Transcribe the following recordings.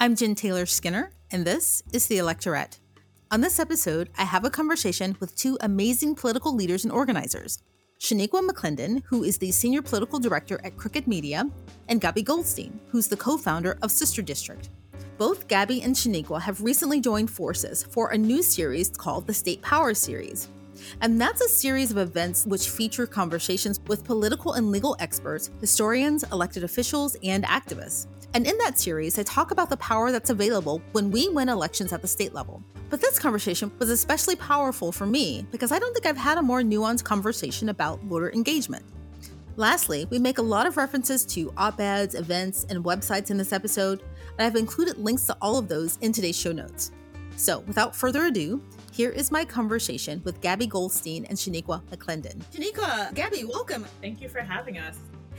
I'm Jen Taylor Skinner, and this is The Electorette. On this episode, I have a conversation with two amazing political leaders and organizers Shaniqua McClendon, who is the Senior Political Director at Crooked Media, and Gaby Goldstein, who's the co founder of Sister District. Both Gaby and Shaniqua have recently joined forces for a new series called the State Power Series. And that's a series of events which feature conversations with political and legal experts, historians, elected officials, and activists. And in that series, I talk about the power that's available when we win elections at the state level. But this conversation was especially powerful for me because I don't think I've had a more nuanced conversation about voter engagement. Lastly, we make a lot of references to op eds, events, and websites in this episode, and I've included links to all of those in today's show notes. So, without further ado, here is my conversation with Gaby Goldstein and Shaniqua McClendon. Shaniqua, Gaby, welcome. Thank you for having us.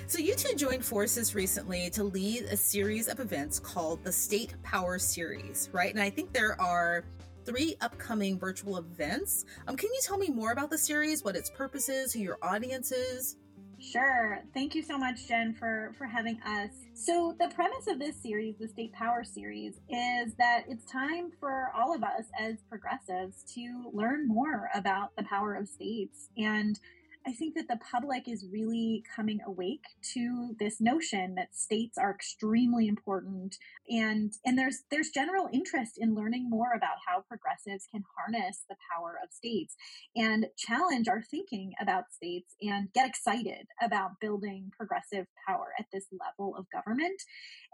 So, you two joined forces recently to lead a series of events called the State Power Series, right? And I think there are three upcoming virtual events. Um, can you tell me more about the series, what its purpose is, who your audience is? Sure. Thank you so much, Jen, for, for having us. So, the premise of this series, the State Power series, is that it's time for all of us as progressives to learn more about the power of states and I think that the public is really coming awake to this notion that states are extremely important and and there's there's general interest in learning more about how progressives can harness the power of states and challenge our thinking about states and get excited about building progressive power at this level of government.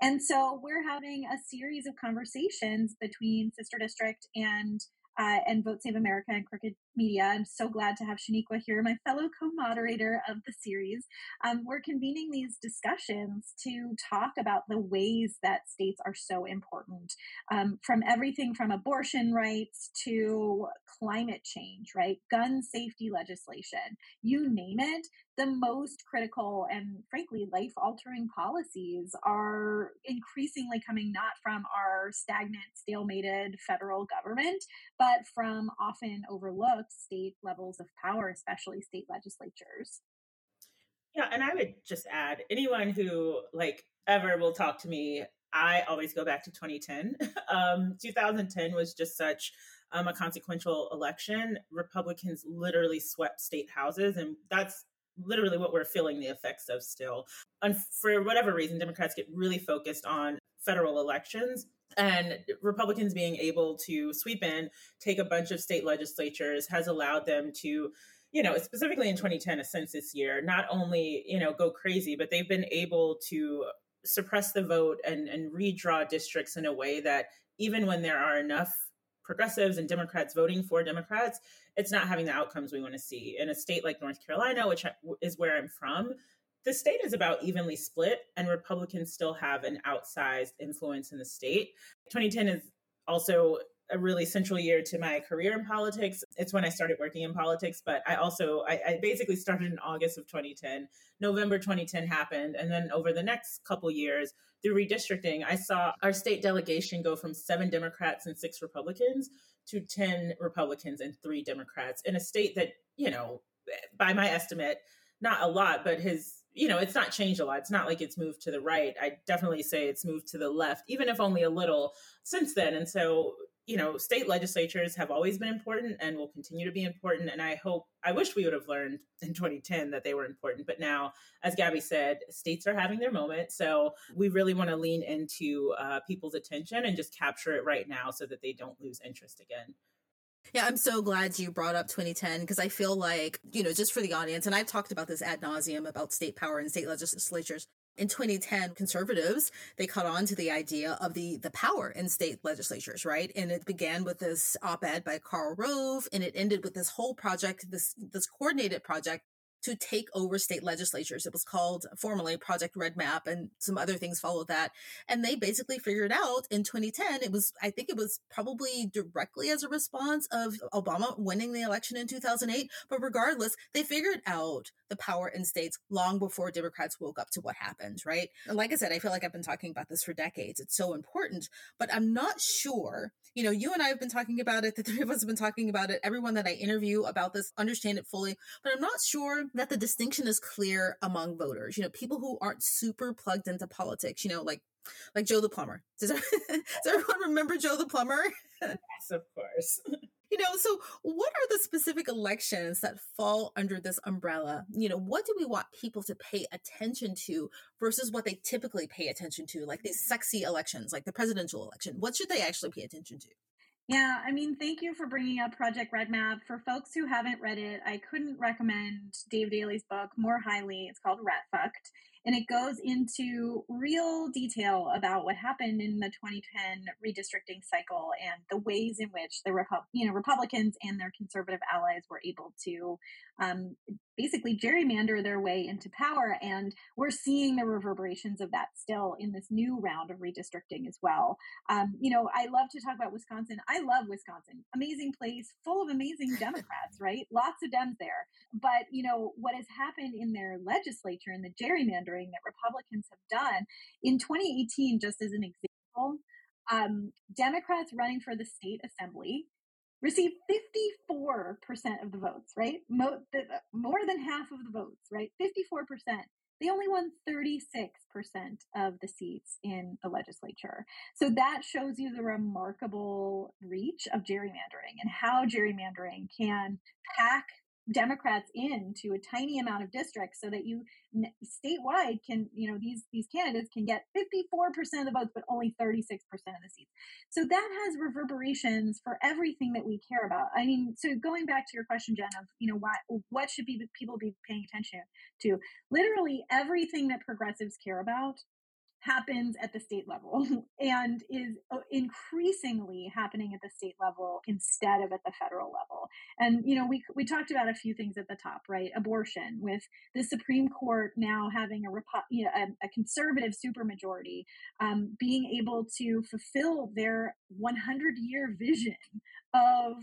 And so we're having a series of conversations between Sister District and uh, and Vote Save America and Crooked Media. I'm so glad to have Shaniqua here, my fellow co-moderator of the series. Um, we're convening these discussions to talk about the ways that states are so important, um, from everything from abortion rights to climate change, right? Gun safety legislation, you name it the most critical and frankly life altering policies are increasingly coming not from our stagnant, stalemated federal government, but from often overlooked state levels of power, especially state legislatures. Yeah, and I would just add anyone who like ever will talk to me, I always go back to 2010. um, 2010 was just such um, a consequential election. Republicans literally swept state houses, and that's literally what we're feeling the effects of still. And for whatever reason, Democrats get really focused on federal elections and Republicans being able to sweep in, take a bunch of state legislatures has allowed them to you know, specifically in 2010, a census year, not only, you know, go crazy, but they've been able to suppress the vote and, and redraw districts in a way that even when there are enough progressives and Democrats voting for Democrats, it's not having the outcomes we want to see. In a state like North Carolina, which is where I'm from, the state is about evenly split, and Republicans still have an outsized influence in the state. 2010 is also a really central year to my career in politics. It's when I started working in politics, but I also I, I, basically started in August of 2010. November 2010 happened, and then over the next couple years, through redistricting, I saw our state delegation go from seven Democrats and six Republicans to 10 Republicans and three Democrats in a state that, you know, by my estimate, not a lot, but has, you know, it's not changed a lot. It's not like it's moved to the right. I definitely say it's moved to the left, even if only a little since then. And so you know, state legislatures have always been important and will continue to be important. And I hope, I wish we would have learned in 2010 that they were important. But now, as Gaby said, states are having their moment. So we really want to lean into uh, people's attention and just capture it right now so that they don't lose interest again. Yeah, I'm so glad you brought up 2010 because I feel like, you know, just for the audience, and I've talked about this ad nauseum about state power and state legislatures in 2010 conservatives they caught on to the idea of the the power in state legislatures right? And it began with this op-ed by karl rove and it ended with this whole project this this coordinated project to take over state legislatures. It was called formally Project Redmap, and some other things followed that. And they basically figured out in 2010, it was, I think it was probably directly as a response of Obama winning the election in 2008. But regardless, they figured out the power in states long before Democrats woke up to what happened, right? And like I said, I feel like I've been talking about this for decades. It's so important, but I'm not sure. You know, you and I have been talking about it, the three of us have been talking about it. Everyone that I interview about this understand it fully, but I'm not sure that the distinction is clear among voters. You know, people who aren't super plugged into politics, you know, like like Joe the plumber. Does, does everyone remember Joe the plumber? yes, of course. you know, so what are the specific elections that fall under this umbrella? You know, what do we want people to pay attention to versus what they typically pay attention to, like these sexy elections, like the presidential election? What should they actually pay attention to? Yeah, I mean, thank you for bringing up Project Redmap. For folks who haven't read it, I couldn't recommend Dave Daley's book more highly. It's called Rat Fucked and it goes into real detail about what happened in the 2010 redistricting cycle and the ways in which the Repu- you know Republicans and their conservative allies were able to um, basically gerrymander their way into power. And we're seeing the reverberations of that still in this new round of redistricting as well. Um, you know, I love to talk about Wisconsin. I love Wisconsin. Amazing place, full of amazing Democrats, right? Lots of Dems there. But, you know, what has happened in their legislature and the gerrymandering that Republicans have done in 2018, just as an example, um, Democrats running for the state assembly received 54% of the votes, right? Mo- the, more than half of the votes, right? 54%. They only won 36% of the seats in the legislature. So that shows you the remarkable reach of gerrymandering and how gerrymandering can pack Democrats in to a tiny amount of districts so that you statewide can, you know, these these candidates can get 54% of the votes but only 36% of the seats. So that has reverberations for everything that we care about. I mean, so going back to your question Jen of, you know, why what should be people be paying attention to? Literally everything that progressives care about happens at the state level and is uh, increasingly happening at the state level instead of at the federal level. And you know, we we talked about a few things at the top, right? Abortion with the Supreme Court now having a you know, a, a conservative supermajority, um, being able to fulfill their 100 year vision of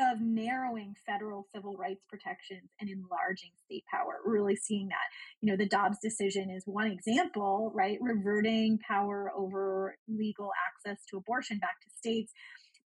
of narrowing federal civil rights protections and enlarging state power. We're really seeing that. You know, the Dobbs decision is one example, right? Reverting power over legal access to abortion back to states.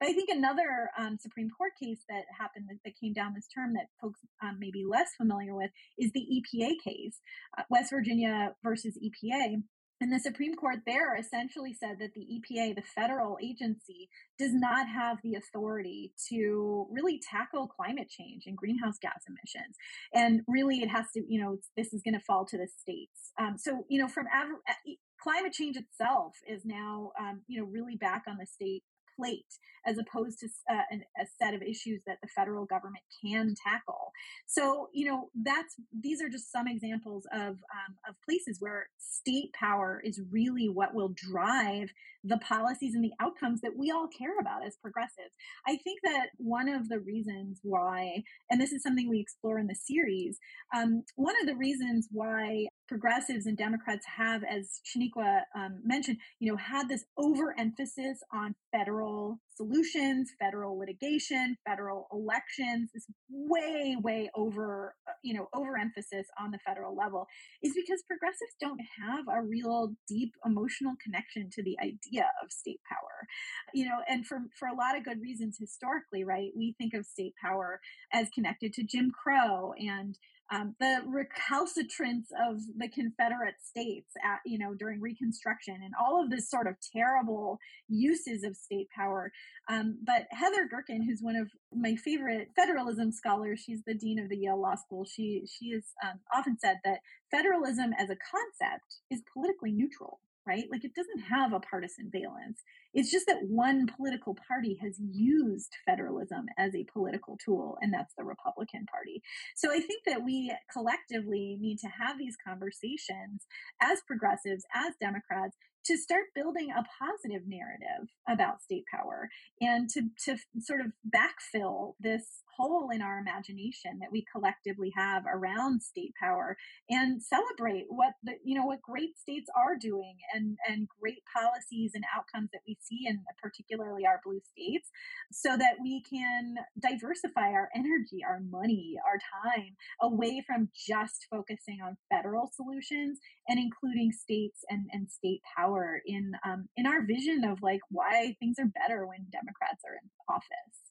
But I think another um, Supreme Court case that happened that, that, came down this term that folks um, may be less familiar with is the EPA case, uh, West Virginia versus EPA. And the Supreme Court there essentially said that the EPA, the federal agency, does not have the authority to really tackle climate change and greenhouse gas emissions. And really, it has to, you know, this is going to fall to the states. Um, so, you know, from av- climate change itself is now, um, you know, really back on the state plate as opposed to uh, an, a set of issues that the federal government can tackle. So, you know, that's these are just some examples of um, of places where state power is really what will drive the policies and the outcomes that we all care about as progressives. I think that one of the reasons why, and this is something we explore in the series, um, one of the reasons why progressives and Democrats have, as Shaniqua um, mentioned, you know, had this overemphasis on federal solutions, federal litigation, federal elections, this way, way over, uh, you know, overemphasis on the federal level is because progressives don't have a real deep emotional connection to the idea of state power. You know, and for, for a lot of good reasons historically, right? We think of state power as connected to Jim Crow and um, the recalcitrance of the Confederate States, at, you know, during Reconstruction, and all of this sort of terrible uses of state power. Um, but Heather Gerken, who's one of my favorite federalism scholars, she's the dean of the Yale Law School. She she has um, often said that federalism as a concept is politically neutral right? Like it doesn't have a partisan valence. It's just that one political party has used federalism as a political tool, and that's the Republican Party. So I think that we collectively need to have these conversations as progressives, as Democrats, to start building a positive narrative about state power and to, to sort of backfill this hole in our imagination that we collectively have around state power and celebrate what the you know what great states are doing and and great policies and outcomes that we see in particularly our blue states so that we can diversify our energy our money our time away from just focusing on federal solutions and including states and, and state power in um, in our vision of like why things are better when democrats are in office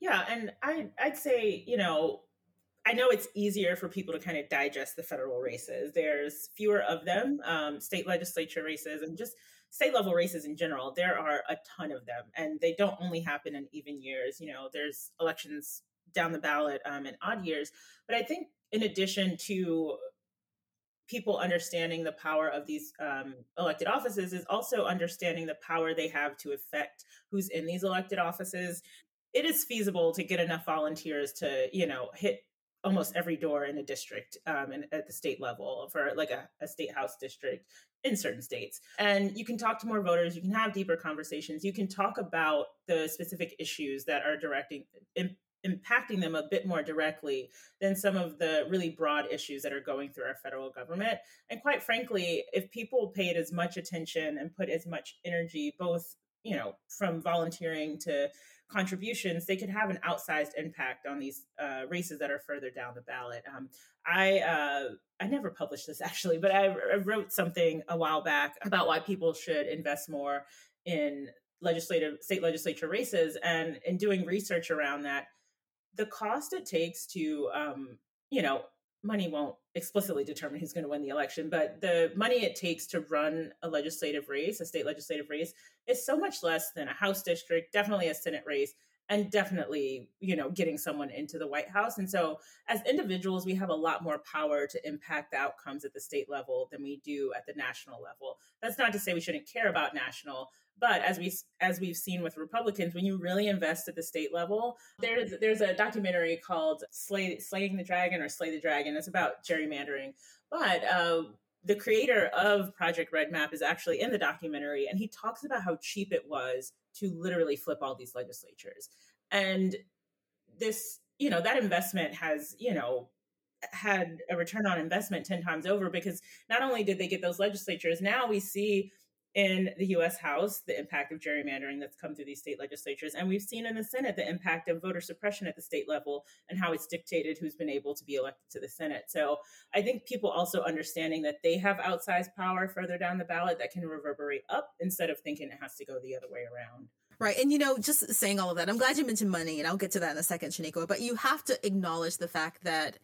yeah, and I I'd say, you know, I know it's easier for people to kind of digest the federal races. There's fewer of them, um, state legislature races, and just state level races in general. There are a ton of them, and they don't only happen in even years. You know, there's elections down the ballot um, in odd years. But I think, in addition to people understanding the power of these um, elected offices, is also understanding the power they have to affect who's in these elected offices. It is feasible to get enough volunteers to, you know, hit almost every door in a district um, and at the state level for like a, a, state house district in certain states. And you can talk to more voters you can have deeper conversations you can talk about the specific issues that are directing in, impacting them a bit more directly than some of the really broad issues that are going through our federal government. And quite frankly if people paid as much attention and put as much energy both you know from volunteering to contributions, they could have an outsized impact on these uh, races that are further down the ballot. Um, I uh, I never published this actually, but I, I wrote something a while back about why people should invest more in legislative state legislature races, and in doing research around that, the cost it takes to um, you know money won't explicitly determine who's going to win the election, but the money it takes to run a legislative race, a state legislative race, is so much less than a House district, definitely a Senate race, and definitely, you know, getting someone into the White House. And so as individuals, we have a lot more power to impact the outcomes at the state level than we do at the national level. That's not to say we shouldn't care about national, but as we as we've seen with Republicans, when you really invest at the state level, there's there's a documentary called Slay, "Slaying the Dragon" or "Slay the Dragon." It's about gerrymandering, but uh, the creator of Project Redmap is actually in the documentary, and he talks about how cheap it was to literally flip all these legislatures, and this you know that investment has you know had a return on investment 10 times over because not only did they get those legislatures now we see in the US House, the impact of gerrymandering that's come through these state legislatures. And we've seen in the Senate the impact of voter suppression at the state level and how it's dictated who's been able to be elected to the Senate. So I think people also understanding that they have outsized power further down the ballot that can reverberate up instead of thinking it has to go the other way around. Right. And, you know, just saying all of that, I'm glad you mentioned money, and I'll get to that in a second, Shaniqua, but you have to acknowledge the fact that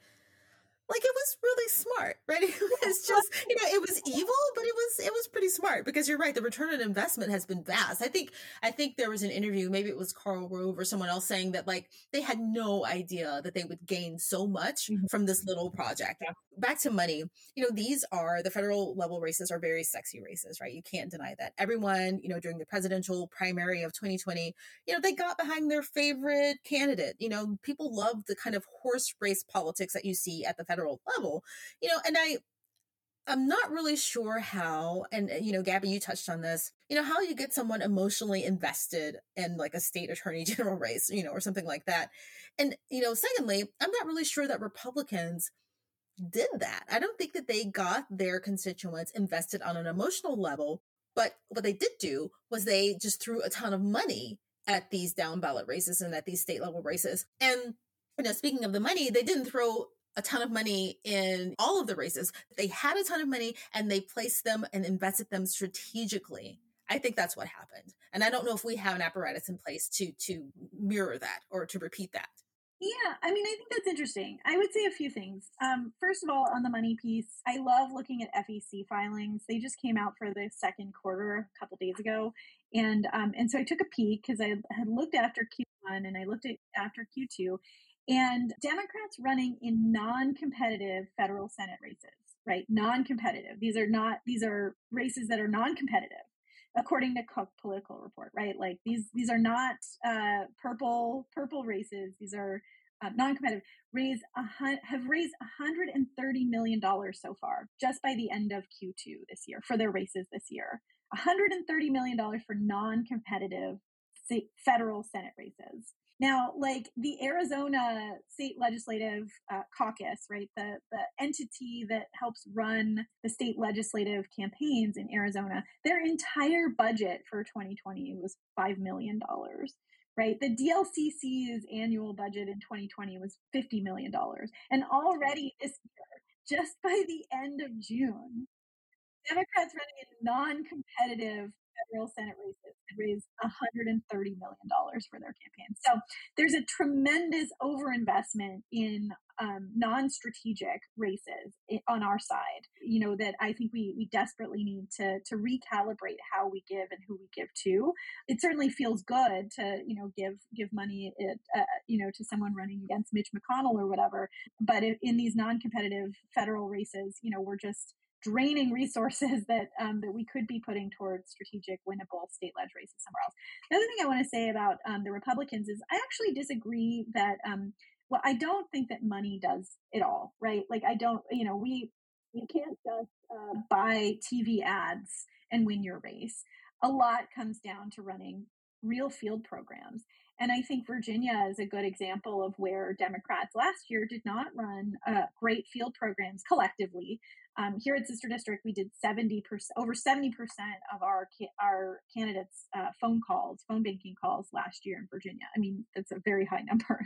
like it was really smart, right? It was just, you know, it was evil, but it was it was pretty smart because you're right. The return on investment has been vast. I think I think there was an interview, maybe it was Karl Rove or someone else saying that like they had no idea that they would gain so much mm-hmm. from this little project. Yeah. Back to money, you know, these are the federal level races are very sexy races, right? You can't deny that. Everyone, you know, during the presidential primary of 2020, you know, they got behind their favorite candidate. You know, people love the kind of horse race politics that you see at the federal level, you know, and I, I'm not really sure how, and uh, you know, Gaby, you touched on this, you know, how you get someone emotionally invested in like a state attorney general race, you know, or something like that. And, you know, secondly, I'm not really sure that Republicans did that. I don't think that they got their constituents invested on an emotional level. But what they did do was they just threw a ton of money at these down ballot races and at these state level races. And, you know, speaking of the money, they didn't throw a ton of money in all of the races. They had a ton of money and they placed them and invested them strategically. I think that's what happened. And I don't know if we have an apparatus in place to to mirror that or to repeat that. Yeah, I mean, I think that's interesting. I would say a few things. Um, first of all, on the money piece, I love looking at FEC filings. They just came out for the second quarter a couple days ago, and um, and so I took a peek because I had looked after Q1 and I looked at after Q2, and Democrats running in non-competitive federal Senate races, right? Non-competitive. These are not, these are races that are non-competitive according to Cook political report, right? Like these, these are not, uh, purple, purple races. These are uh, non-competitive raise a hun- have raised 130 million dollars so far just by the end of Q2 this year for their races this year 130 million dollars for non-competitive federal senate races now, like the Arizona State Legislative uh, Caucus, right, the the entity that helps run the state legislative campaigns in Arizona, their entire budget for 2020 was five million dollars. Right, the DLCC's annual budget in 2020 was 50 million dollars, and already this year, just by the end of June, Democrats running in non-competitive federal Senate races raised $130 million for their campaigns. So there's a tremendous overinvestment in um, non-strategic races on our side. You know that I think we we desperately need to to recalibrate how we give and who we give to. It certainly feels good to you know give give money it, uh, you know to someone running against Mitch McConnell or whatever. But in these non-competitive federal races, you know we're just draining resources that um, that we could be putting towards strategic winnable state led races somewhere else. The other thing I want to say about um, the Republicans is I actually disagree that um, well, I don't think that money does it all, right? Like, I don't, you know, we, you can't just uh, buy TV ads and win your race. A lot comes down to running real field programs. And I think Virginia is a good example of where Democrats last year did not run uh, great field programs collectively. Um, here at Sister District, we did 70%, over 70% of our, our candidates' uh, phone calls, phone banking calls last year in Virginia. I mean, that's a very high number,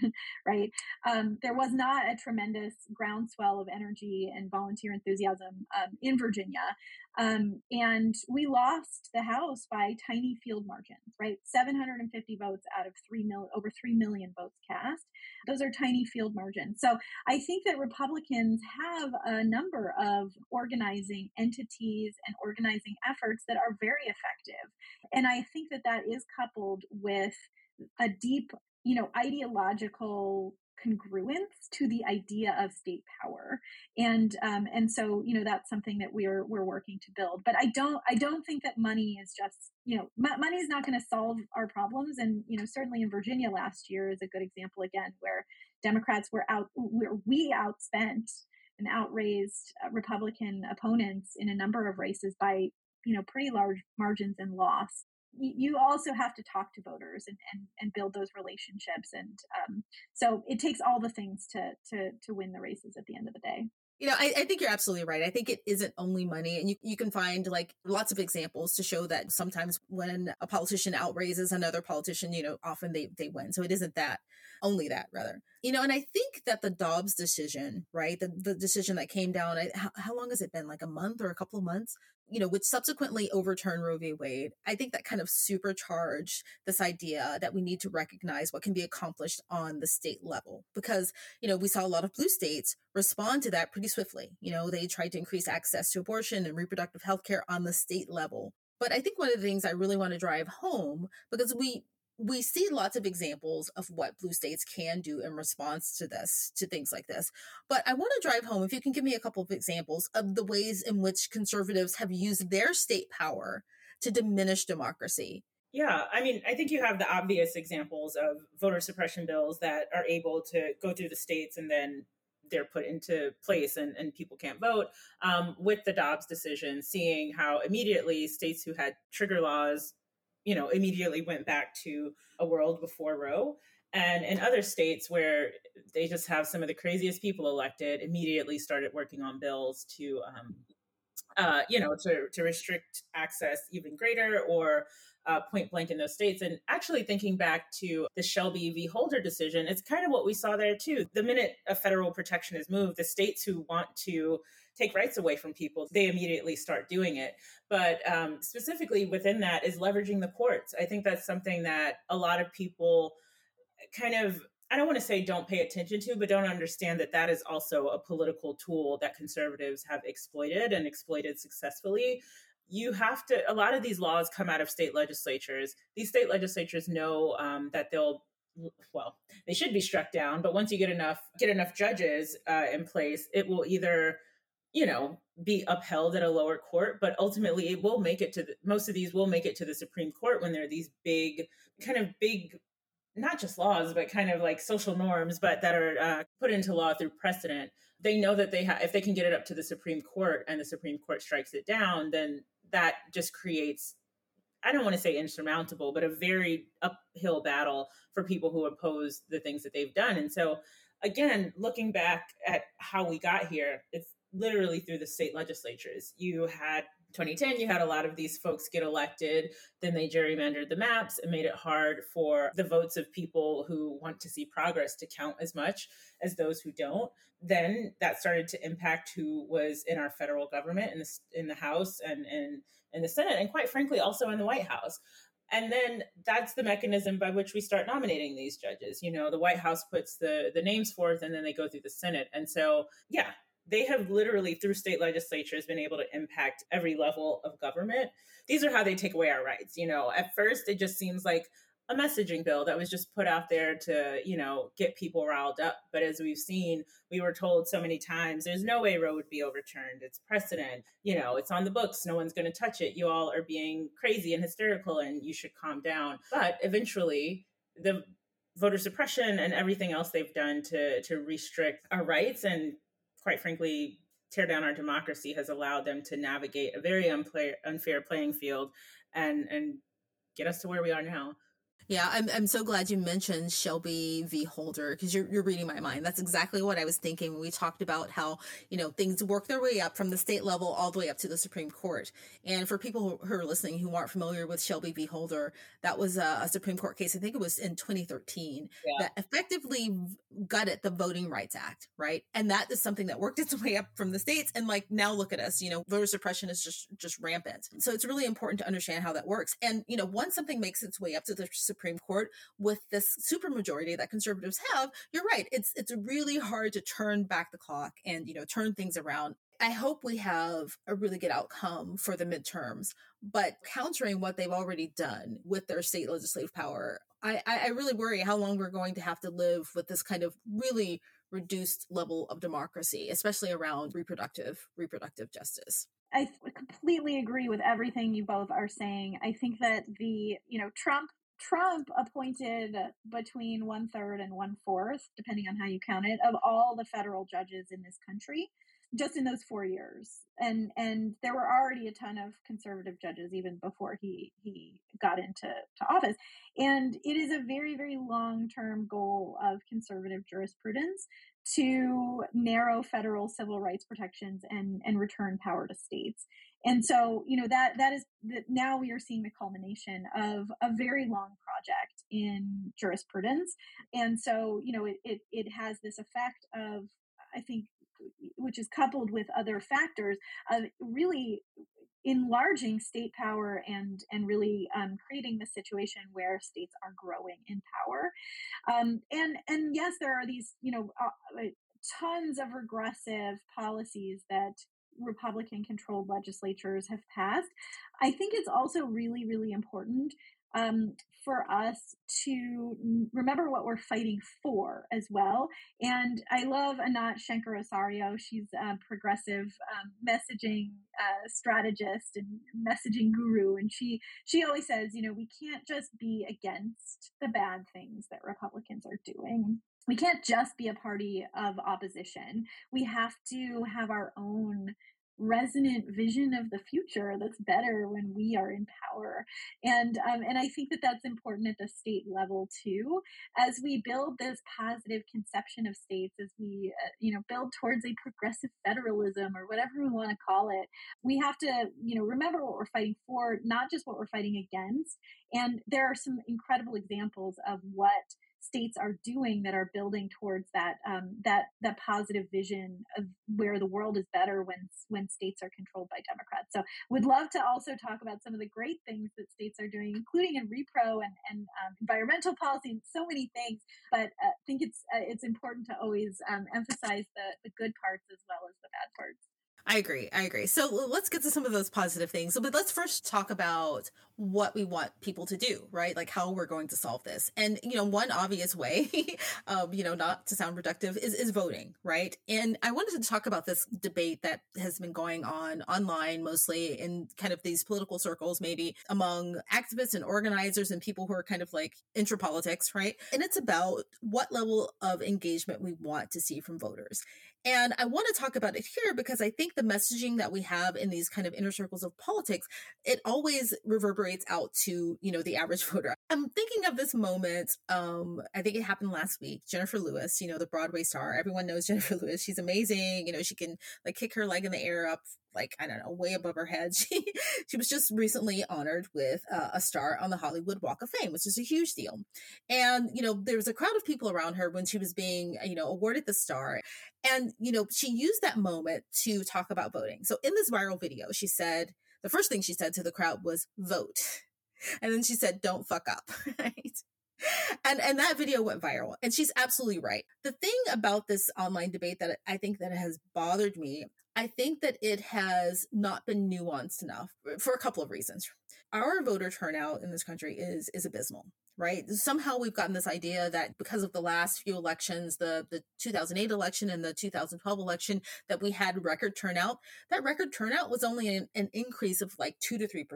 right? Um, there was not a tremendous groundswell of energy and volunteer enthusiasm um, in Virginia. Um, and we lost the House by tiny field margins, right? 750 votes out of 3 million, over 3 million votes cast. Those are tiny field margins. So I think that Republicans have a number of organizing entities and organizing efforts that are very effective. And I think that that is coupled with a deep, you know, ideological congruence to the idea of state power. And um, and so you know that's something that we're we're working to build. But i don't i don't think that money is just you know m- money is not going to solve our problems. And you know certainly in virginia last year is a good example again where democrats were out where we outspent and outraised uh, republican opponents in a number of races by you know pretty large margins and loss you also have to talk to voters and, and, and build those relationships. And um, so it takes all the things to, to, to win the races at the end of the day. You know, I, I, think you're absolutely right. I think it isn't only money. And you, you can find like lots of examples to show that sometimes when a politician outraises another politician, you know, often they, they win. So it isn't that, only that rather. You know, and I think that the Dobbs decision, right, the, the decision that came down, I, how, how long has it been? Like a month or a couple of months? you know, which subsequently overturned Roe v. Wade, I think that kind of supercharged this idea that we need to recognize what can be accomplished on the state level. Because, you know, we saw a lot of blue states respond to that pretty swiftly. You know, they tried to increase access to abortion and reproductive health care on the state level. But I think one of the things I really want to drive home, because we we see lots of examples of what blue states can do in response to this, to things like this. But I want to drive home, if you can give me a couple of examples of the ways in which conservatives have used their state power to diminish democracy. Yeah, I mean, I think you have the obvious examples of voter suppression bills that are able to go through the states and then they're put into place and, and people can't vote. Um, with the Dobbs decision, seeing how immediately states who had trigger laws you know, immediately went back to a world before Roe. And in other states where they just have some of the craziest people elected, immediately started working on bills to, um, uh, you know, to, to restrict access even greater or uh, point blank in those states. And actually, thinking back to the Shelby v. Holder decision, it's kind of what we saw there too. The minute a federal protection is moved, the states who want to take rights away from people, they immediately start doing it. But um, specifically within that is leveraging the courts. I think that's something that a lot of people kind of I don't want to say don't pay attention to, but don't understand that that is also a political tool that conservatives have exploited and exploited successfully. You have to, a lot of these laws come out of state legislatures. These state legislatures know um, that they'll well they should be struck down but once you get enough get enough judges uh, in place it will either you know, be upheld at a lower court, but ultimately it will make it to the, most of these will make it to the Supreme Court when there are these big, kind of big, not just laws, but kind of like social norms, but that are uh, put into law through precedent. They know that they have, if they can get it up to the Supreme Court and the Supreme Court strikes it down, then that just creates I don't want to say insurmountable, but a very uphill battle for people who oppose the things that they've done. And so, again, looking back at how we got here, it's literally through the state legislatures. You had 2010, you had a lot of these folks get elected. Then they gerrymandered the maps and made it hard for the votes of people who want to see progress to count as much as those who don't. Then that started to impact who was in our federal government in the in the House and and in the Senate, and quite frankly, also in the White House. and then that's the mechanism by which we start nominating these judges you know the white house puts the the names forth and then they go through the senate and so yeah they have literally through state legislatures been able to impact every level of government. These are how they take away our rights you know. At first it just seems like a messaging bill that was just put out there to you know get people riled up. But as we've seen we were told so many times there's no way roe would be overturned. It's precedent. You know it's on the books. No one's going to touch it. You all are being crazy and hysterical and you should calm down. But eventually the voter suppression and everything else they've done to to restrict our rights and quite frankly tear down our democracy has allowed them to navigate a very unfair, unfair playing field and and get us to where we are now yeah, I'm I'm so glad you mentioned Shelby v. Holder because you're you're reading my mind. That's exactly what I was thinking when we talked about how you know things work their way up from the state level all the way up to the Supreme Court. And for people who are listening who aren't familiar with Shelby v. Holder, that was a, a Supreme Court case. I think it was in 2013 yeah. that effectively gutted the Voting Rights Act, right? And that is something that worked its way up from the states. And like now, look at us. You know, voter suppression is just just rampant. So it's really important to understand how that works. And you know, once something makes its way up to the Supreme Court with this supermajority that conservatives have, you're right. It's it's really hard to turn back the clock and you know turn things around. I hope we have a really good outcome for the midterms, but countering what they've already done with their state legislative power, I, I really worry how long we're going to have to live with this kind of really reduced level of democracy, especially around reproductive reproductive justice. I completely agree with everything you both are saying. I think that the, you know, Trump Trump appointed between one third and one fourth, depending on how you count it, of all the federal judges in this country just in those four years. And and there were already a ton of conservative judges even before he he got into to office. And it is a very, very long term goal of conservative jurisprudence to narrow federal civil rights protections and and return power to states. And so, you know, that that is that now we are seeing the culmination of a very long project in jurisprudence. And so, you know, it it, it has this effect of I think which is coupled with other factors of really enlarging state power and and really um, creating the situation where states are growing in power um, and and yes there are these you know uh, uh tons of regressive policies that republican controlled legislatures have passed i think it's also really really important um, for us to remember what we're fighting for as well. And I love Anat Shenker-Osorio. She's a progressive um, messaging uh, strategist and messaging guru, and she she always says, you know, we can't just be against the bad things that Republicans are doing. We can't just be a party of opposition. We have to have our own resonant vision of the future that's better when we are in power. And um, and i think that that's important at the state level too. As we build this positive conception of states as we uh, you know build towards a progressive federalism or whatever we want to call it we have to you know remember what we're fighting for not just what we're fighting against. And there are some incredible examples of what states are doing that are building towards that um, that that positive vision of where the world is better when when states are controlled by Democrats. So, would love to also talk about some of the great things that states are doing, including in repro and and um, environmental policy and so many things. But I uh, think it's uh, it's important to always um, emphasize the the good parts as well as the bad parts. I agree. I agree. So let's get to some of those positive things. But let's first talk about what we want people to do, right? Like how we're going to solve this. And, you know, one obvious way, um, you know, not to sound reductive is, is voting, right? And I wanted to talk about this debate that has been going on online, mostly in kind of these political circles, maybe among activists and organizers and people who are kind of like intra politics, right? And it's about what level of engagement we want to see from voters. And I want to talk about it here because I think the messaging that we have in these kind of inner circles of politics, it always reverberates out to, you know, the average voter. I'm thinking of this moment. Um, I think it happened last week. Jenifer Lewis, you know, the Broadway star. Everyone knows Jenifer Lewis. She's amazing. You know, she can like kick her leg in the air up like I don't know, way above her head. She she was just recently honored with uh, a star on the Hollywood Walk of Fame, which is a huge deal. And you know, there was a crowd of people around her when she was being you know awarded the star, and you know, she used that moment to talk about voting. So in this viral video, she said the first thing she said to the crowd was "vote." and then she said, "Don't fuck up." Right. And and that video went viral. And she's absolutely right. The thing about this online debate that I think that has bothered me, I think that it has not been nuanced enough eh, for a couple of reasons. Our voter turnout in this country is is abysmal right? Somehow we've gotten this idea that because of the last few elections, the, the 2008 election and the 2012 election, that we had record turnout. That record turnout was only an, an increase of like two to 3%.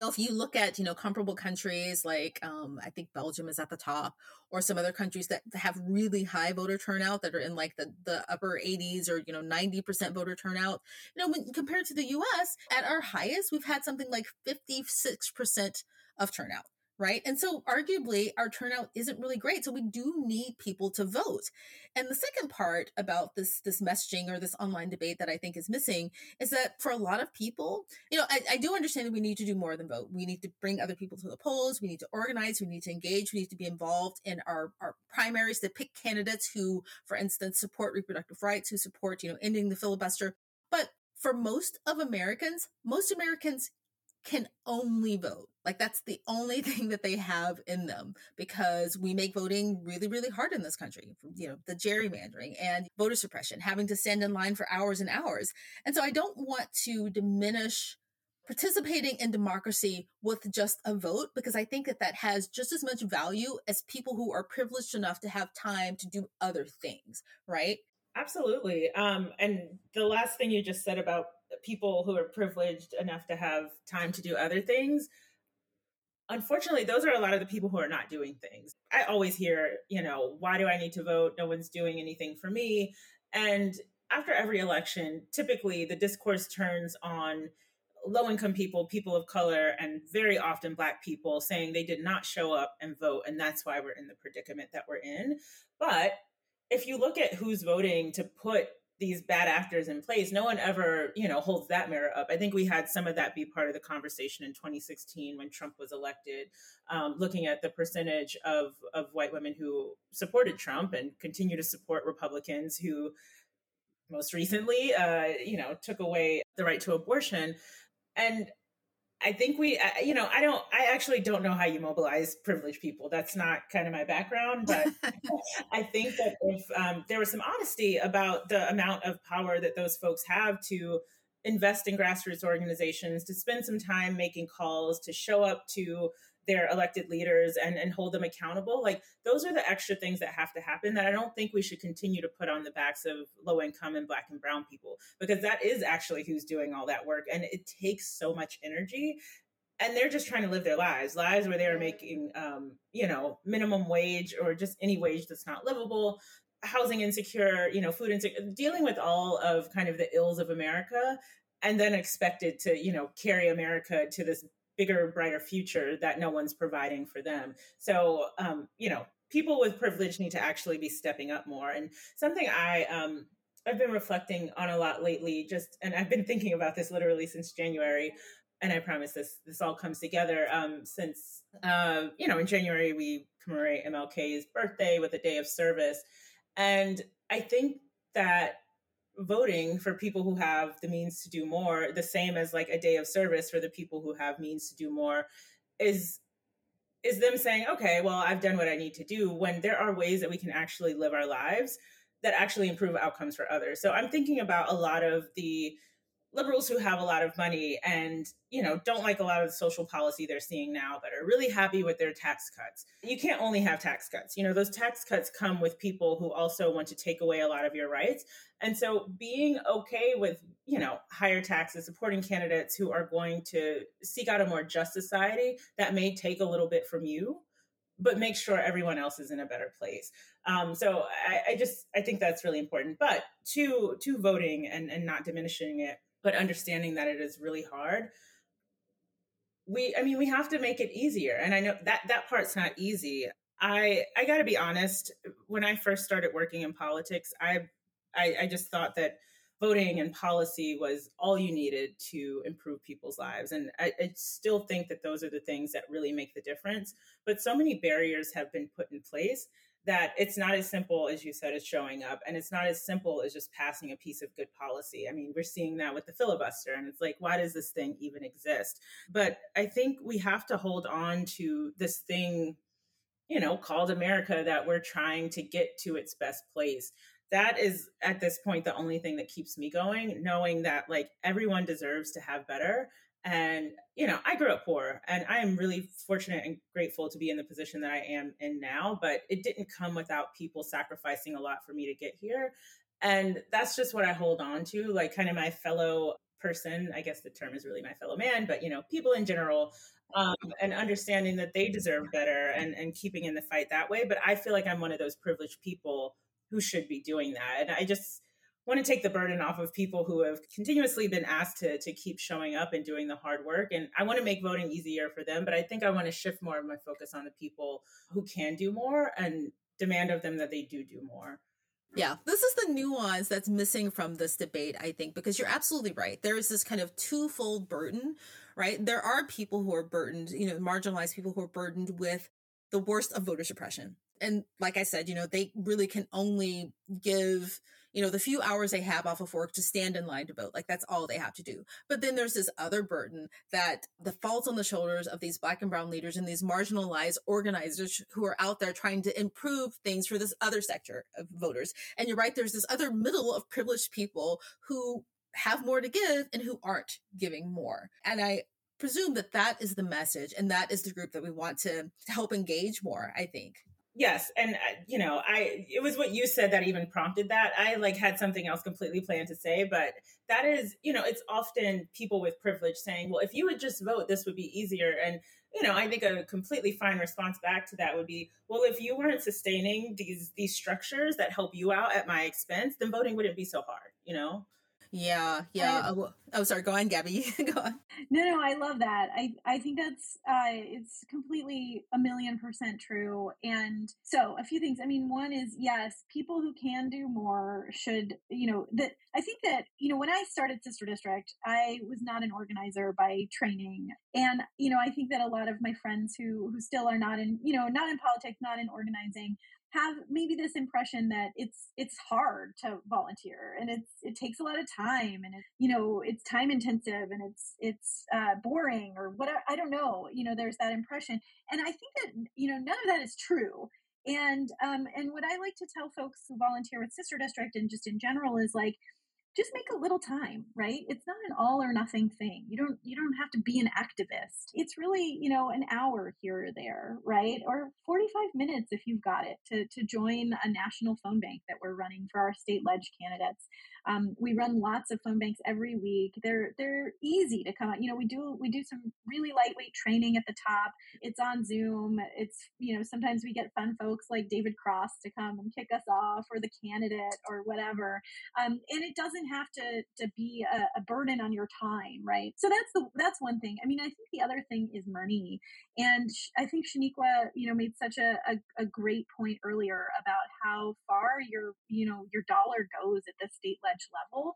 So if you look at, you know, comparable countries like, um, I think Belgium is at the top or some other countries that have really high voter turnout that are in like the, the upper 80s or, you know, 90% voter turnout, you know, when compared to the US at our highest, we've had something like 56% of turnout right? And so arguably our turnout isn't really great. So we do need people to vote. And the second part about this this messaging or this online debate that I think is missing is that for a lot of people, you know, I, I do understand that we need to do more than vote. We need to bring other people to the polls. We need to organize. We need to engage. We need to be involved in our, our primaries to pick candidates who, for instance, support reproductive rights, who support, you know, ending the filibuster. But for most of Americans, most Americans can only vote. Like that's the only thing that they have in them because we make voting really, really hard in this country. You know, the gerrymandering and voter suppression, having to stand in line for hours and hours. And so I don't want to diminish participating in democracy with just a vote because I think that that has just as much value as people who are privileged enough to have time to do other things, right? Absolutely. Um, and the last thing you just said about people who are privileged enough to have time to do other things unfortunately those are a lot of the people who are not doing things. I always hear you know why do i need to vote? No one's doing anything for me. And after every election typically the discourse turns on low income people people of color and very often black people saying they did not show up and vote and that's why we're in the predicament that we're in. But if you look at who's voting to put these bad actors in place no one ever you know holds that mirror up. I think we had some of that be part of the conversation in 2016 when trump was elected um, looking at the percentage of of white women who supported trump and continue to support republicans who most recently uh, you know took away the right to abortion. And I think we, you know, I don't, I actually don't know how you mobilize privileged people. That's not kind of my background, but I think that if um, there was some honesty about the amount of power that those folks have to invest in grassroots organizations, to spend some time making calls, to show up to their elected leaders and, and hold them accountable. Like those are the extra things that have to happen that I don't think we should continue to put on the backs of low income and black and brown people because that is actually who's doing all that work. And it takes so much energy. And they're just trying to live their lives, lives where they are making, um, you know, minimum wage or just any wage that's not livable, housing insecure, you know, food insecure, dealing with all of kind of the ills of America and then expected to you know carry america to this bigger, brighter future that no one's providing for them. So, um, you know, people with privilege need to actually be stepping up more. And something I, um, I've been reflecting on a lot lately, just, and I've been thinking about this literally since January. And I promise this, this all comes together. Um, since, uh, you know, in January, we commemorate MLK's birthday with a day of service. And I think that voting for people who have the means to do more, the same as like a day of service for the people who have means to do more, is is them saying, okay, well, I've done what I need to do when there are ways that we can actually live our lives that actually improve outcomes for others. So I'm thinking about a lot of the liberals who have a lot of money and you know don't like a lot of the social policy they're seeing now but are really happy with their tax cuts you can't only have tax cuts you know those tax cuts come with people who also want to take away a lot of your rights and so being okay with you know higher taxes supporting candidates who are going to seek out a more just society that may take a little bit from you but make sure everyone else is in a better place. Um, so I, I, just I think that's really important. But to to voting and and not diminishing it, but understanding that it is really hard we i mean we have to make it easier and i know that that part's not easy. I i got to be honest when i first started working in politics I, I i just thought that voting and policy was all you needed to improve people's lives and I, I still think that those are the things that really make the difference but so many barriers have been put in place that it's not as simple as you said as showing up and it's not as simple as just passing a piece of good policy. I mean we're seeing that with the filibuster and it's like why does this thing even exist? But i think we have to hold on to this thing you know called america that we're trying to get to its best place. That is at this point the only thing that keeps me going knowing that like everyone deserves to have better and, you know, I grew up poor and I am really fortunate and grateful to be in the position that I am in now, but it didn't come without people sacrificing a lot for me to get here. And that's just what I hold on to, like kind of my fellow person. I guess the term is really my fellow man, but, you know, people in general. Um, and understanding that they deserve better and, and keeping in the fight that way. But I feel like I'm one of those privileged people who should be doing that. And I just, want to take the burden off of people who have continuously been asked to, to keep showing up and doing the hard work. And I want to make voting easier for them, but I think I want to shift more of my focus on the people who can do more and demand of them that they do do more. Yeah, this is the nuance that's missing from this debate, I think, because you're absolutely right. There is this kind of twofold burden, right? There are people who are burdened, you know, marginalized people who are burdened with the worst of voter suppression. And like I said, you know, they really can only give you know, the few hours they have off of work to stand in line to vote. Like that's all they have to do. But then there's this other burden that the falls on the shoulders of these black and brown leaders and these marginalized organizers who are out there trying to improve things for this other sector of voters. And you're right, there's this other middle of privileged people who have more to give and who aren't giving more. And I presume that that is the message and that is the group that we want to help engage more, I think yes and uh, you know i it was what you said that even prompted that. I like had something else completely planned to say but that is you know it's often people with privilege saying well if you would just vote this would be easier. And you know i think a completely fine response back to that would be well if you weren't sustaining these these structures that help you out at my expense then voting wouldn't be so hard you know yeah, yeah. I, oh, oh, sorry. Go on, Gaby. go on. No, no, I love that. I, I think that's, uh, it's completely a million percent true. And so, a few things. I mean, one is yes, people who can do more should, you know, that I think that you know when I started Sister District, I was not an organizer by training, and you know, I think that a lot of my friends who who still are not in, you know, not in politics, not in organizing, have maybe this impression that it's it's hard to volunteer and it's it takes a lot of time and it, you know it's time intensive and it's it's uh, boring or what I don't know you know there's that impression. And I think that you know none of that is true. And um and what I like to tell folks who volunteer with Sister District and just in general is like just make a little time right it's not an all or nothing thing you don't you don't have to be an activist it's really you know an hour here or there right or 45 minutes if you've got it to to join a national phone bank that we're running for our state ledge candidates um, we run lots of phone banks every week. They're they're easy to come out. You know, we do we do some really lightweight training at the top. It's on Zoom. It's you know sometimes we get fun folks like David Cross to come and kick us off, or the candidate, or whatever. Um, and it doesn't have to to be a, a burden on your time, right? So that's the that's one thing. I mean, I think the other thing is money, and I think Shaniqua, you know, made such a, a, a great point earlier about how far your you know your dollar goes at the state ledge level.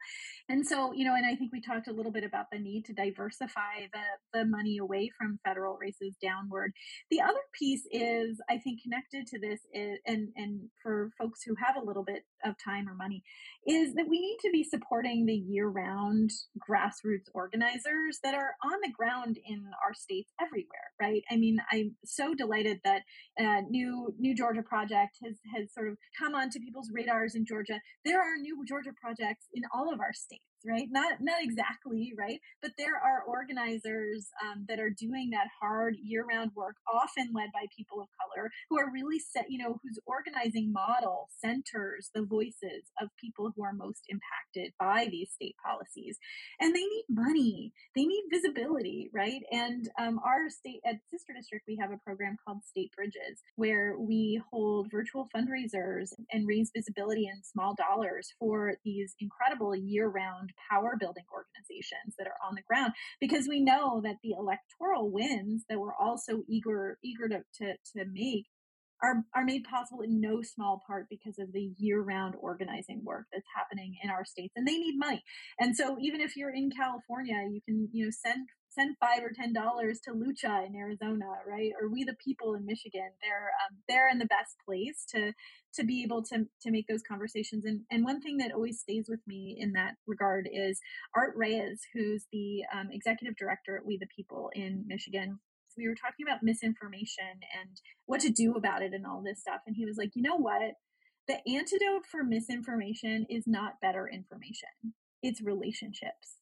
And so, you know, and I think we talked a little bit about the need to diversify the, the money away from federal races downward. The other piece is, I think, connected to this, is, and, and for folks who have a little bit of time or money, is that we need to be supporting the year round grassroots organizers that are on the ground in our states everywhere, right? I mean, I'm so delighted that uh, new New Georgia Project has, has sort of come onto people's radars in Georgia. There are new Georgia projects projects in all of our states right? Not not exactly, right? But there are organizers um, that are doing that hard year-round work, often led by people of color, who are really set, you know, whose organizing model centers the voices of people who are most impacted by these state policies, and they need money, they need visibility, right? And um, our state at Sister District, we have a program called State Bridges, where we hold virtual fundraisers and raise visibility in small dollars for these incredible year-round power building organizations that are on the ground because we know that the electoral wins that we're also eager eager to, to, to make are, are made possible in no small part because of the year-round organizing work that's happening in our states and they need money. And so even if you're in california you can you know send send five or ten dollars to Lucha in Arizona, right? Or We the People in Michigan. They're um, they're in the best place to to be able to to make those conversations. And and one thing that always stays with me in that regard is Art Reyes, who's the um, executive director at We the People in Michigan. We were talking about misinformation and what to do about it and all this stuff. And he was like, you know what? The antidote for misinformation is not better information. It's relationships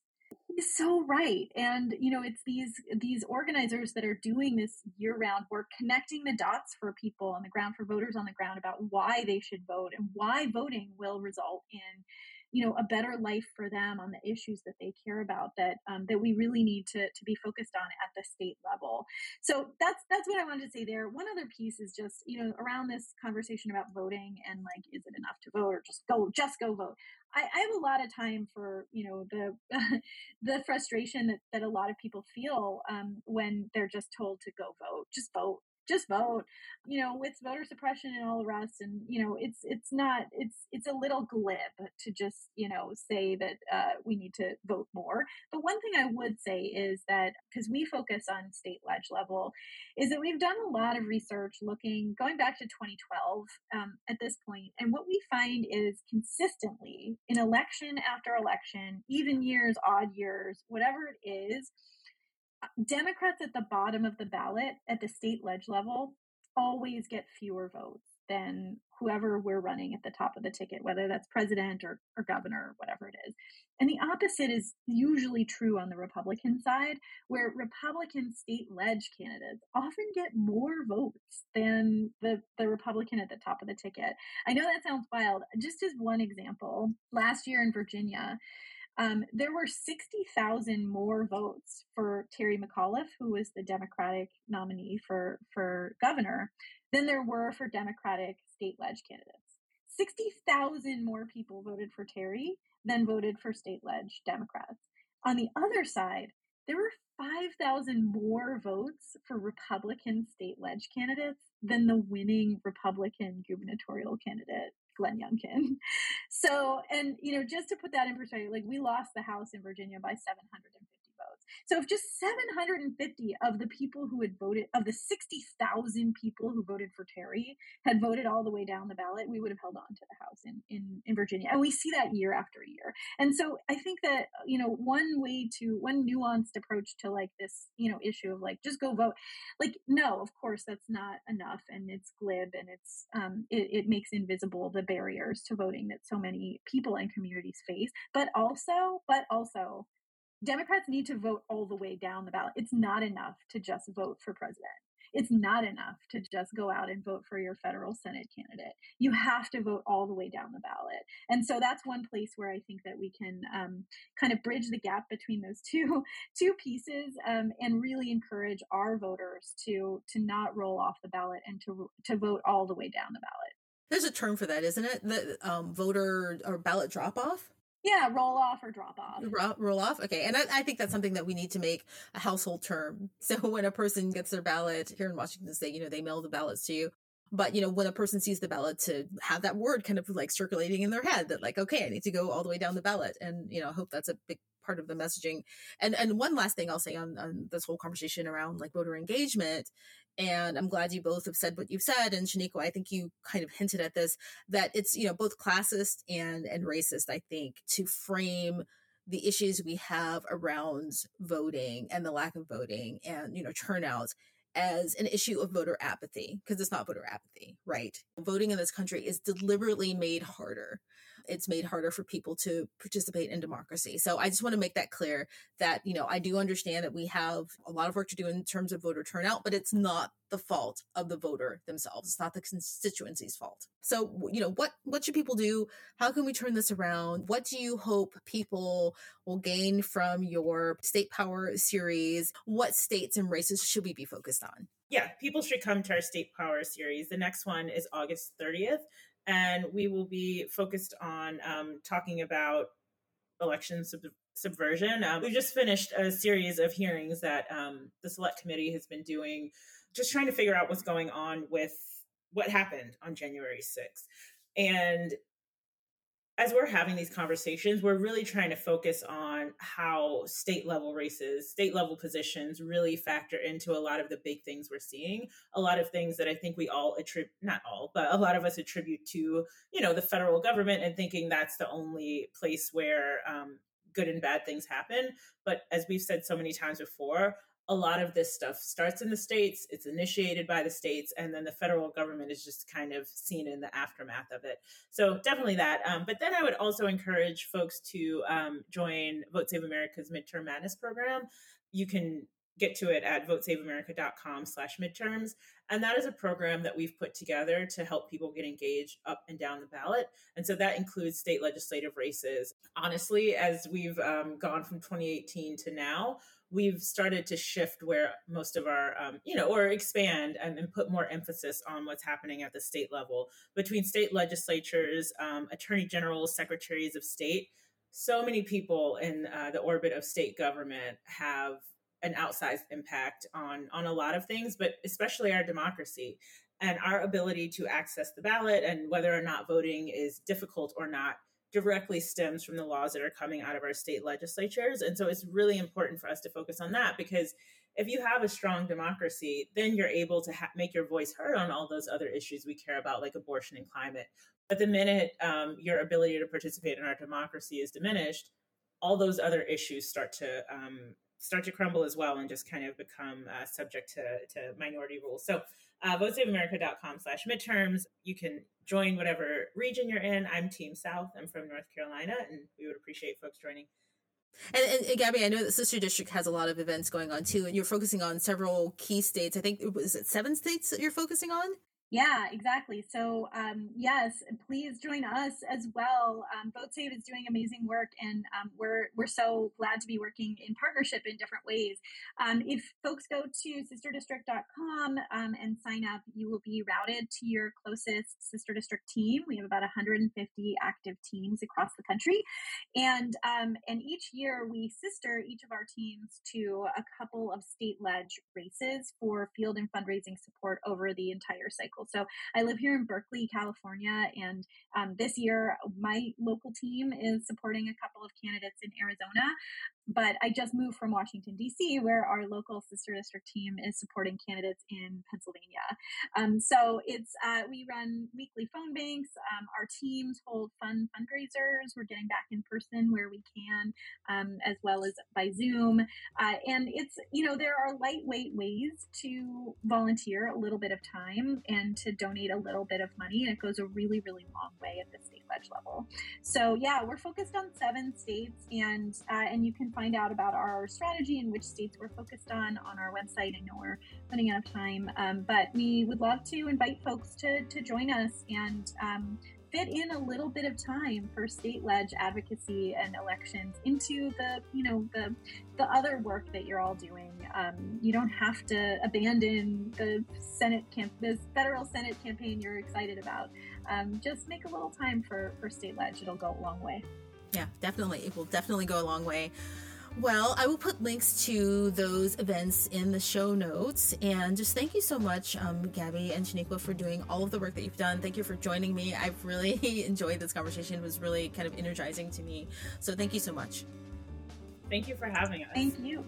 is so right and you know it's these these organizers that are doing this year round work connecting the dots for people on the ground for voters on the ground about why they should vote and why voting will result in you know a better life for them on the issues that they care about that um, that we really need to to be focused on at the state level. So that's that's what i wanted to say there. One other piece is just you know around this conversation about voting and like is it enough to vote or just go just go vote? I, I have a lot of time for you know the the frustration that, that a lot of people feel um, when they're just told to go vote just vote just vote you know with voter suppression and all the rest and you know it's it's not it's it's a little glib to just you know say that uh, we need to vote more. But one thing i would say is that because we focus on state ledge level is that we've done a lot of research looking going back to 2012 um, at this point and what we find is consistently in election after election even years odd years whatever it is Democrats at the bottom of the ballot at the state ledge level always get fewer votes than whoever we're running at the top of the ticket, whether that's president or, or governor or whatever it is. And the opposite is usually true on the Republican side, where Republican state ledge candidates often get more votes than the, the Republican at the top of the ticket. I know that sounds wild. Just as one example, last year in Virginia, um, there were 60,000 more votes for Terry McAuliffe, who was the Democratic nominee for, for governor, than there were for Democratic state ledge candidates. 60,000 more people voted for Terry than voted for state ledge Democrats. On the other side, there were 5,000 more votes for Republican state ledge candidates than the winning Republican gubernatorial candidate Glenn Youngkin. So, and you know, just to put that in perspective, like we lost the House in Virginia by 750 votes. So if just 750 of the people who had voted, of the 60,000 people who voted for Terry had voted all the way down the ballot, we would have held on to the House in, in, in Virginia. And we see that year after year. And so I think that, you know, one way to, one nuanced approach to like this, you know, issue of like, just go vote. Like, no, of course that's not enough. And it's glib and it's, um, it, it makes invisible the barriers to voting that so many people and communities face. But also, but also, Democrats need to vote all the way down the ballot. It's not enough to just vote for president. It's not enough to just go out and vote for your federal Senate candidate. You have to vote all the way down the ballot. And so that's one place where I think that we can um, kind of bridge the gap between those two two pieces um, and really encourage our voters to to not roll off the ballot and to to vote all the way down the ballot. There's a term for that, isn't it? The um, voter or ballot drop off. Yeah, roll off or drop off. Roll, roll off. Okay. And I, I, think that's something that we need to make a household term. So when a person gets their ballot here in Washington state, you know, they mail the ballots to you. But, you know, when a person sees the ballot to have that word kind of like circulating in their head that like, okay, I need to go all the way down the ballot. And, you know, I hope that's a big part of the messaging. And, and one last thing I'll say on, on this whole conversation around like voter engagement and I'm glad you both have said what you've said. And Shaniqua, I think you kind of hinted at this that it's you know both classist and and racist. I think to frame the issues we have around voting and the lack of voting and you know turnout as an issue of voter apathy because it's not voter apathy, right? Voting in this country is deliberately made harder it's made harder for people to participate in democracy. So I just want to make that clear that, you know, I do understand that we have a lot of work to do in terms of voter turnout, but it's not the fault of the voter themselves. It's not the constituency's fault. So, you know, what what should people do? How can we turn this around? What do you hope people will gain from your state power series? What states and races should we be focused on? Yeah, people should come to our state power series. The next one is August 30th and we will be focused on um, talking about election sub- subversion. Um, we just finished a series of hearings that um, the select committee has been doing, just trying to figure out what's going on with what happened on January 6th. And as we're having these conversations, we're really trying to focus on how state level races, state level positions really factor into a lot of the big things we're seeing. A lot of things that I think we all attribute, not all, but a lot of us attribute to, you know, the federal government and thinking that's the only place where um, good and bad things happen. But as we've said so many times before, a lot of this stuff starts in the states, it's initiated by the states, and then the federal government is just kind of seen in the aftermath of it. So definitely that. Um, but then I would also encourage folks to um, join Vote Save America's Midterm Madness program. You can get to it at votesaveamerica.com slash midterms and that is a program that we've put together to help people get engaged up and down the ballot and so that includes state legislative races honestly as we've um, gone from 2018 to now we've started to shift where most of our, um, you know, or expand and, and, put more emphasis on what's happening at the state level between state legislatures, um, attorney generals, secretaries of state. So many people in uh, the orbit of state government have an outsized impact on on a lot of things, but especially our democracy and our ability to access the ballot and whether or not voting is difficult or not directly stems from the laws that are coming out of our state legislatures. And so it's really important for us to focus on that because if you have a strong democracy, then you're able to ha- make your voice heard on all those other issues we care about, like abortion and climate. But the minute um, your ability to participate in our democracy is diminished, all those other issues start to um, start to crumble as well and just kind of become uh, subject to, to minority rules. So uh, votesaveamerica.com slash midterms. You can join whatever region you're in. I'm Team South. I'm from North Carolina, and we would appreciate folks joining. And, and, and, Gaby, I know that Sister District has a lot of events going on too, and you're focusing on several key states. I think was it seven states that you're focusing on. Yeah, exactly. So, um, yes, please join us as well. Um, Vote Save is doing amazing work, and um, we're we're so glad to be working in partnership in different ways. Um, if folks go to sisterdistrict.com um, and sign up, you will be routed to your closest sister district team. We have about 150 active teams across the country, and um, and each year we sister each of our teams to a couple of state-led races for field and fundraising support over the entire cycle. So I live here in Berkeley, California, and um, this year my local team is supporting a couple of candidates in Arizona. But I just moved from Washington, D.C., where our local sister district team is supporting candidates in Pennsylvania. Um, so it's uh, we run weekly phone banks. Um, our teams hold fun fundraisers. We're getting back in person where we can, um, as well as by Zoom. Uh, and it's you know there are lightweight ways to volunteer a little bit of time and to donate a little bit of money, and it goes a really really long way at the state level. So yeah, we're focused on seven states, and uh, and you can find out about our strategy and which states we're focused on on our website. I know we're running out of time, um, but we would love to invite folks to, to join us and um, fit in a little bit of time for state ledge advocacy and elections into the you know the the other work that you're all doing. Um, you don't have to abandon the Senate camp, the federal Senate campaign you're excited about. Um, just make a little time for for state ledge; it'll go a long way. Yeah, definitely. It will definitely go a long way. Well, I will put links to those events in the show notes. And just thank you so much, um, Gaby and Shaniqua, for doing all of the work that you've done. Thank you for joining me. I've really enjoyed this conversation. It was really kind of energizing to me. So thank you so much. Thank you for having us. Thank you.